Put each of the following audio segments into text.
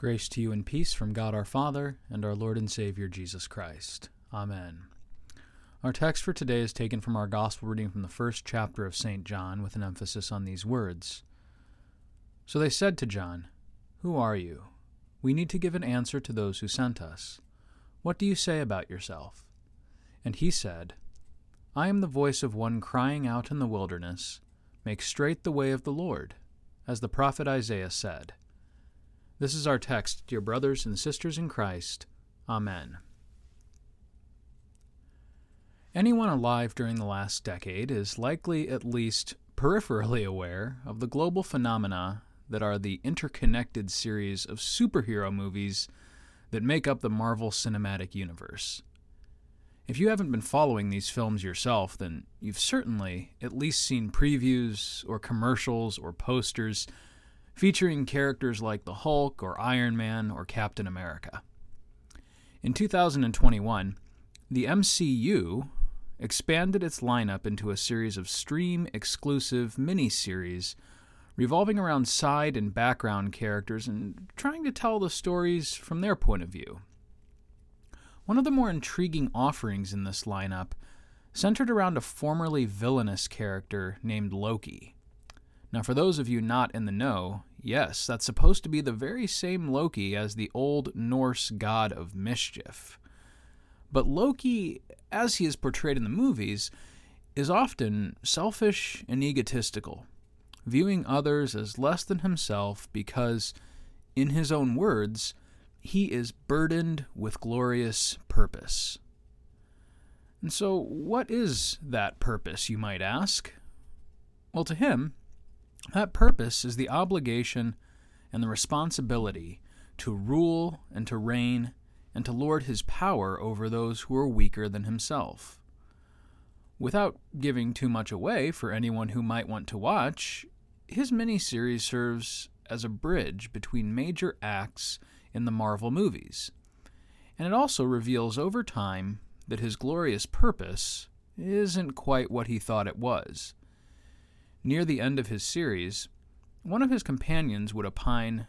Grace to you and peace from God our Father and our Lord and Savior Jesus Christ. Amen. Our text for today is taken from our Gospel reading from the first chapter of St. John with an emphasis on these words. So they said to John, Who are you? We need to give an answer to those who sent us. What do you say about yourself? And he said, I am the voice of one crying out in the wilderness, Make straight the way of the Lord, as the prophet Isaiah said. This is our text, dear brothers and sisters in Christ. Amen. Anyone alive during the last decade is likely at least peripherally aware of the global phenomena that are the interconnected series of superhero movies that make up the Marvel Cinematic Universe. If you haven't been following these films yourself, then you've certainly at least seen previews or commercials or posters featuring characters like the Hulk or Iron Man or Captain America. In 2021, the MCU expanded its lineup into a series of stream exclusive miniseries revolving around side and background characters and trying to tell the stories from their point of view. One of the more intriguing offerings in this lineup centered around a formerly villainous character named Loki. Now, for those of you not in the know, yes, that's supposed to be the very same Loki as the old Norse god of mischief. But Loki, as he is portrayed in the movies, is often selfish and egotistical, viewing others as less than himself because, in his own words, he is burdened with glorious purpose. And so, what is that purpose, you might ask? Well, to him, that purpose is the obligation and the responsibility to rule and to reign and to lord his power over those who are weaker than himself. Without giving too much away for anyone who might want to watch, his miniseries serves as a bridge between major acts in the Marvel movies, and it also reveals over time that his glorious purpose isn't quite what he thought it was. Near the end of his series, one of his companions would opine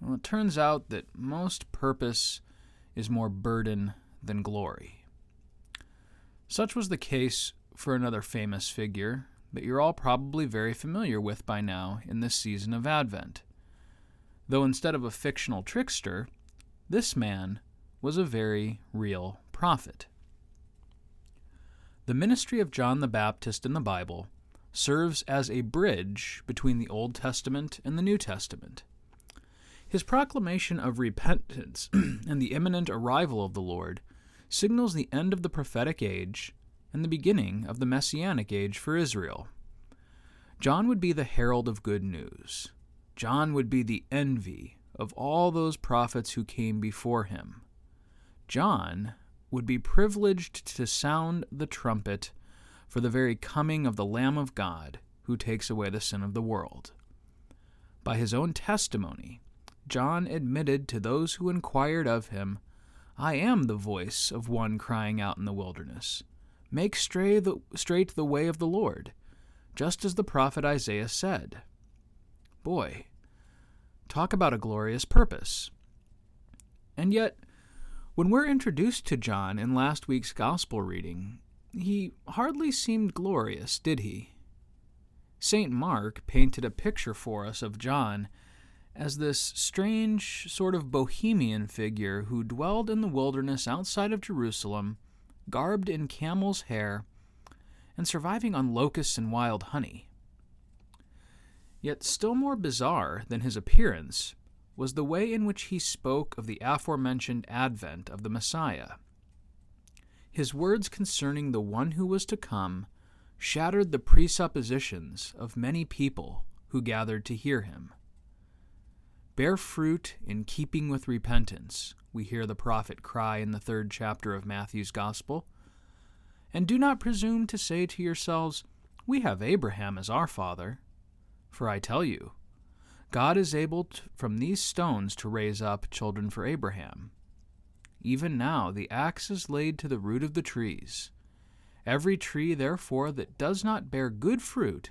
well, it turns out that most purpose is more burden than glory. Such was the case for another famous figure that you're all probably very familiar with by now in this season of Advent. Though instead of a fictional trickster, this man was a very real prophet. The ministry of John the Baptist in the Bible serves as a bridge between the Old Testament and the New Testament. His proclamation of repentance and the imminent arrival of the Lord signals the end of the prophetic age and the beginning of the messianic age for Israel. John would be the herald of good news. John would be the envy of all those prophets who came before him. John would be privileged to sound the trumpet for the very coming of the Lamb of God who takes away the sin of the world. By his own testimony, John admitted to those who inquired of him, I am the voice of one crying out in the wilderness. Make straight the, straight the way of the Lord, just as the prophet Isaiah said. Boy, talk about a glorious purpose. And yet, when we're introduced to John in last week's Gospel reading, he hardly seemed glorious, did he? St. Mark painted a picture for us of John as this strange, sort of bohemian figure who dwelled in the wilderness outside of Jerusalem, garbed in camel's hair, and surviving on locusts and wild honey. Yet, still more bizarre than his appearance was the way in which he spoke of the aforementioned advent of the Messiah. His words concerning the one who was to come shattered the presuppositions of many people who gathered to hear him. Bear fruit in keeping with repentance, we hear the prophet cry in the third chapter of Matthew's Gospel. And do not presume to say to yourselves, We have Abraham as our father. For I tell you, God is able to, from these stones to raise up children for Abraham. Even now the axe is laid to the root of the trees. Every tree, therefore, that does not bear good fruit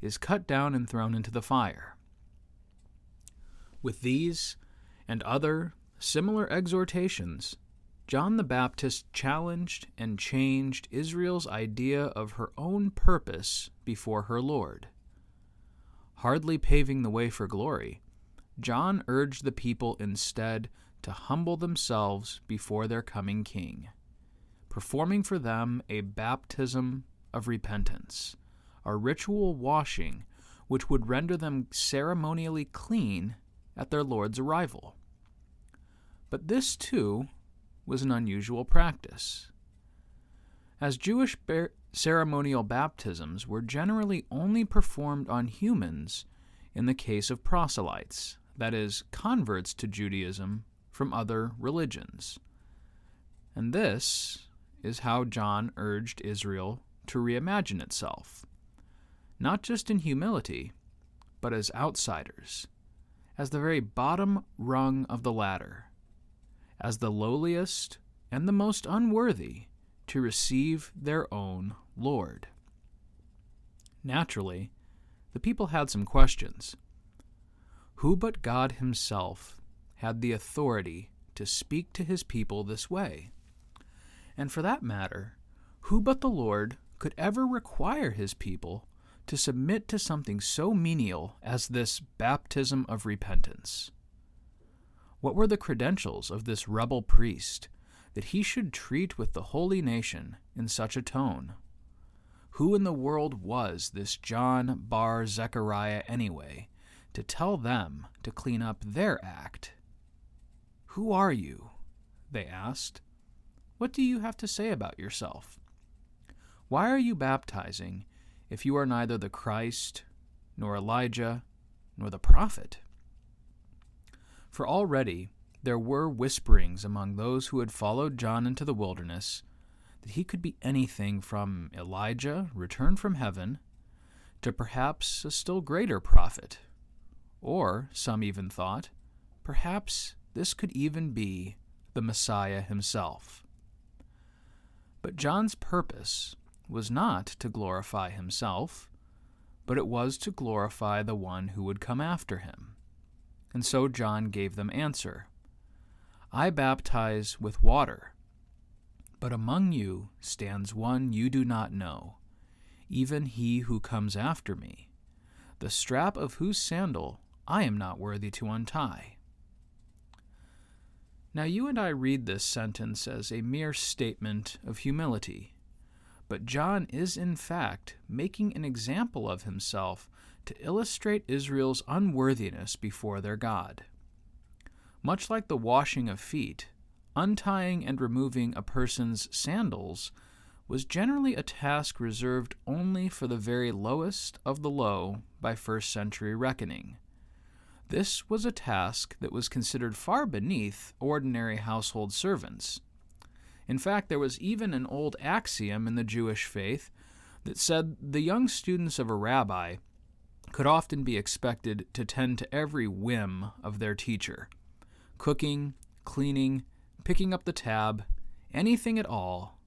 is cut down and thrown into the fire. With these and other similar exhortations, John the Baptist challenged and changed Israel's idea of her own purpose before her Lord. Hardly paving the way for glory, John urged the people instead to humble themselves before their coming king, performing for them a baptism of repentance, a ritual washing which would render them ceremonially clean at their Lord's arrival. But this, too, was an unusual practice. As Jewish bar- ceremonial baptisms were generally only performed on humans in the case of proselytes, that is, converts to Judaism from other religions. And this is how John urged Israel to reimagine itself, not just in humility, but as outsiders, as the very bottom rung of the ladder, as the lowliest and the most unworthy to receive their own Lord. Naturally, the people had some questions. Who but God Himself had the authority to speak to His people this way? And for that matter, who but the Lord could ever require His people to submit to something so menial as this baptism of repentance? What were the credentials of this rebel priest that he should treat with the holy nation in such a tone? Who in the world was this John Bar Zechariah anyway, to tell them to clean up their act? Who are you? They asked. What do you have to say about yourself? Why are you baptizing if you are neither the Christ, nor Elijah, nor the prophet? For already there were whisperings among those who had followed John into the wilderness that he could be anything from Elijah returned from heaven to perhaps a still greater prophet. Or, some even thought, perhaps this could even be the Messiah himself. But John's purpose was not to glorify himself, but it was to glorify the one who would come after him. And so John gave them answer I baptize with water, but among you stands one you do not know, even he who comes after me, the strap of whose sandal I am not worthy to untie. Now, you and I read this sentence as a mere statement of humility, but John is in fact making an example of himself to illustrate Israel's unworthiness before their God. Much like the washing of feet, untying and removing a person's sandals was generally a task reserved only for the very lowest of the low by first century reckoning. This was a task that was considered far beneath ordinary household servants. In fact, there was even an old axiom in the Jewish faith that said the young students of a rabbi could often be expected to tend to every whim of their teacher cooking, cleaning, picking up the tab, anything at all,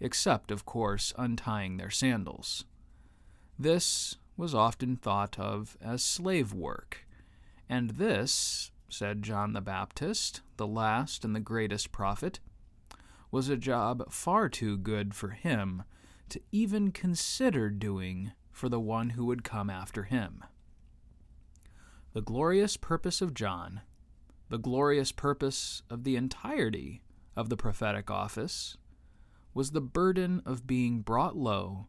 except, of course, untying their sandals. This was often thought of as slave work, and this, said John the Baptist, the last and the greatest prophet, was a job far too good for him to even consider doing for the one who would come after him. The glorious purpose of John, the glorious purpose of the entirety of the prophetic office, was the burden of being brought low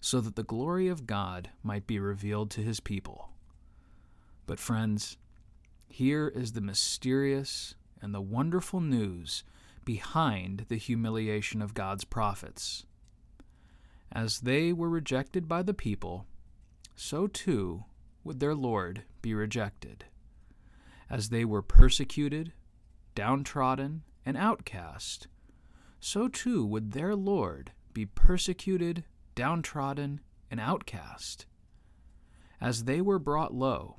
so that the glory of God might be revealed to his people. But, friends, here is the mysterious and the wonderful news behind the humiliation of God's prophets. As they were rejected by the people, so too would their Lord be rejected. As they were persecuted, downtrodden, and outcast, so too would their Lord be persecuted, downtrodden, and outcast. As they were brought low,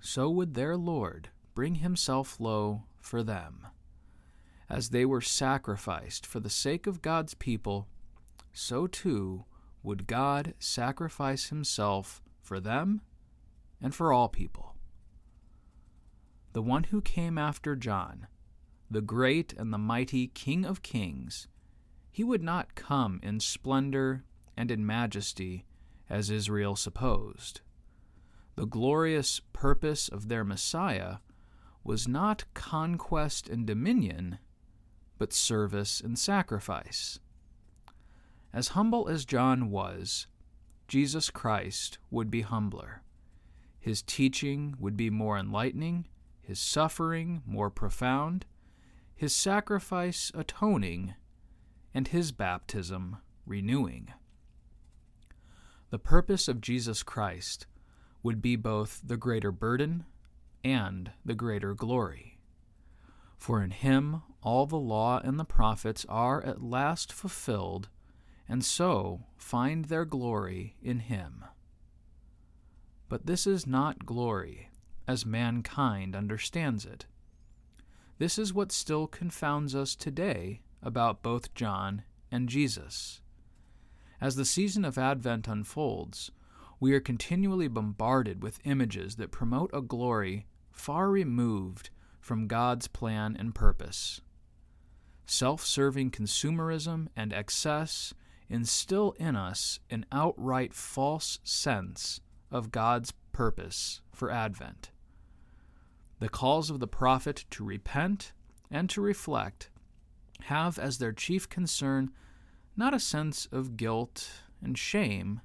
so would their Lord bring himself low for them. As they were sacrificed for the sake of God's people, so too would God sacrifice himself for them and for all people. the one who came after John, the great and the mighty King of kings, he would not come in splendor and in majesty as Israel supposed. The glorious purpose of their Messiah was not conquest and dominion, but service and sacrifice. As humble as John was, Jesus Christ would be humbler. His teaching would be more enlightening, his suffering more profound, his sacrifice atoning, and his baptism renewing. The purpose of Jesus Christ would be both the greater burden and the greater glory. For in him all the law and the prophets are at last fulfilled, and so find their glory in him. But this is not glory, as mankind understands it. This is what still confounds us today about both John and Jesus. As the season of Advent unfolds, we are continually bombarded with images that promote a glory far removed from God's plan and purpose. Self serving consumerism and excess instill in us an outright false sense of God's purpose for Advent. The calls of the prophet to repent and to reflect have as their chief concern not a sense of guilt and shame,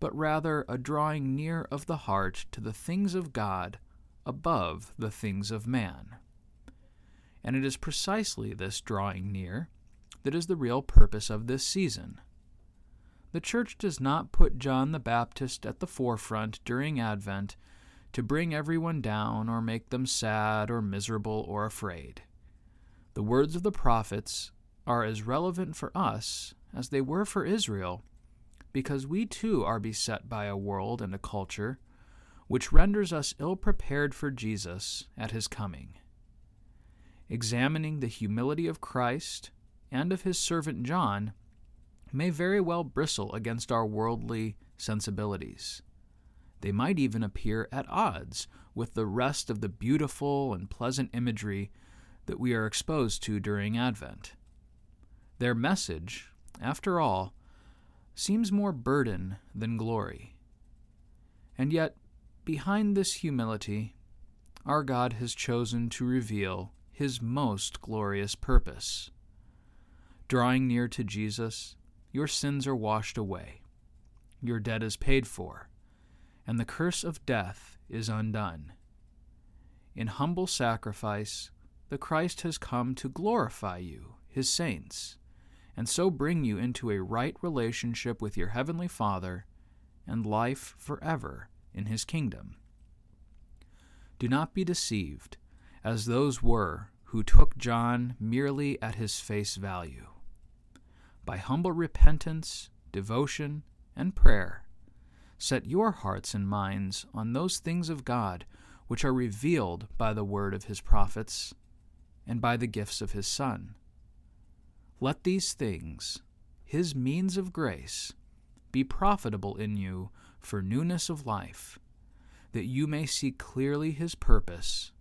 but rather a drawing near of the heart to the things of God above the things of man. And it is precisely this drawing near that is the real purpose of this season. The Church does not put John the Baptist at the forefront during Advent to bring everyone down or make them sad or miserable or afraid. The words of the prophets are as relevant for us as they were for Israel, because we too are beset by a world and a culture which renders us ill prepared for Jesus at his coming. Examining the humility of Christ and of his servant John may very well bristle against our worldly sensibilities. They might even appear at odds with the rest of the beautiful and pleasant imagery that we are exposed to during Advent. Their message, after all, seems more burden than glory. And yet, behind this humility, our God has chosen to reveal his most glorious purpose. Drawing near to Jesus, your sins are washed away, your debt is paid for, and the curse of death is undone. In humble sacrifice, the Christ has come to glorify you, his saints, and so bring you into a right relationship with your heavenly Father and life forever in his kingdom. Do not be deceived, as those were who took John merely at his face value. By humble repentance, devotion, and prayer, set your hearts and minds on those things of God which are revealed by the word of his prophets and by the gifts of his Son. Let these things, his means of grace, be profitable in you for newness of life, that you may see clearly his purpose,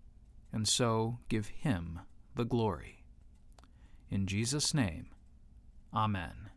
and so give him the glory. In Jesus' name, Amen.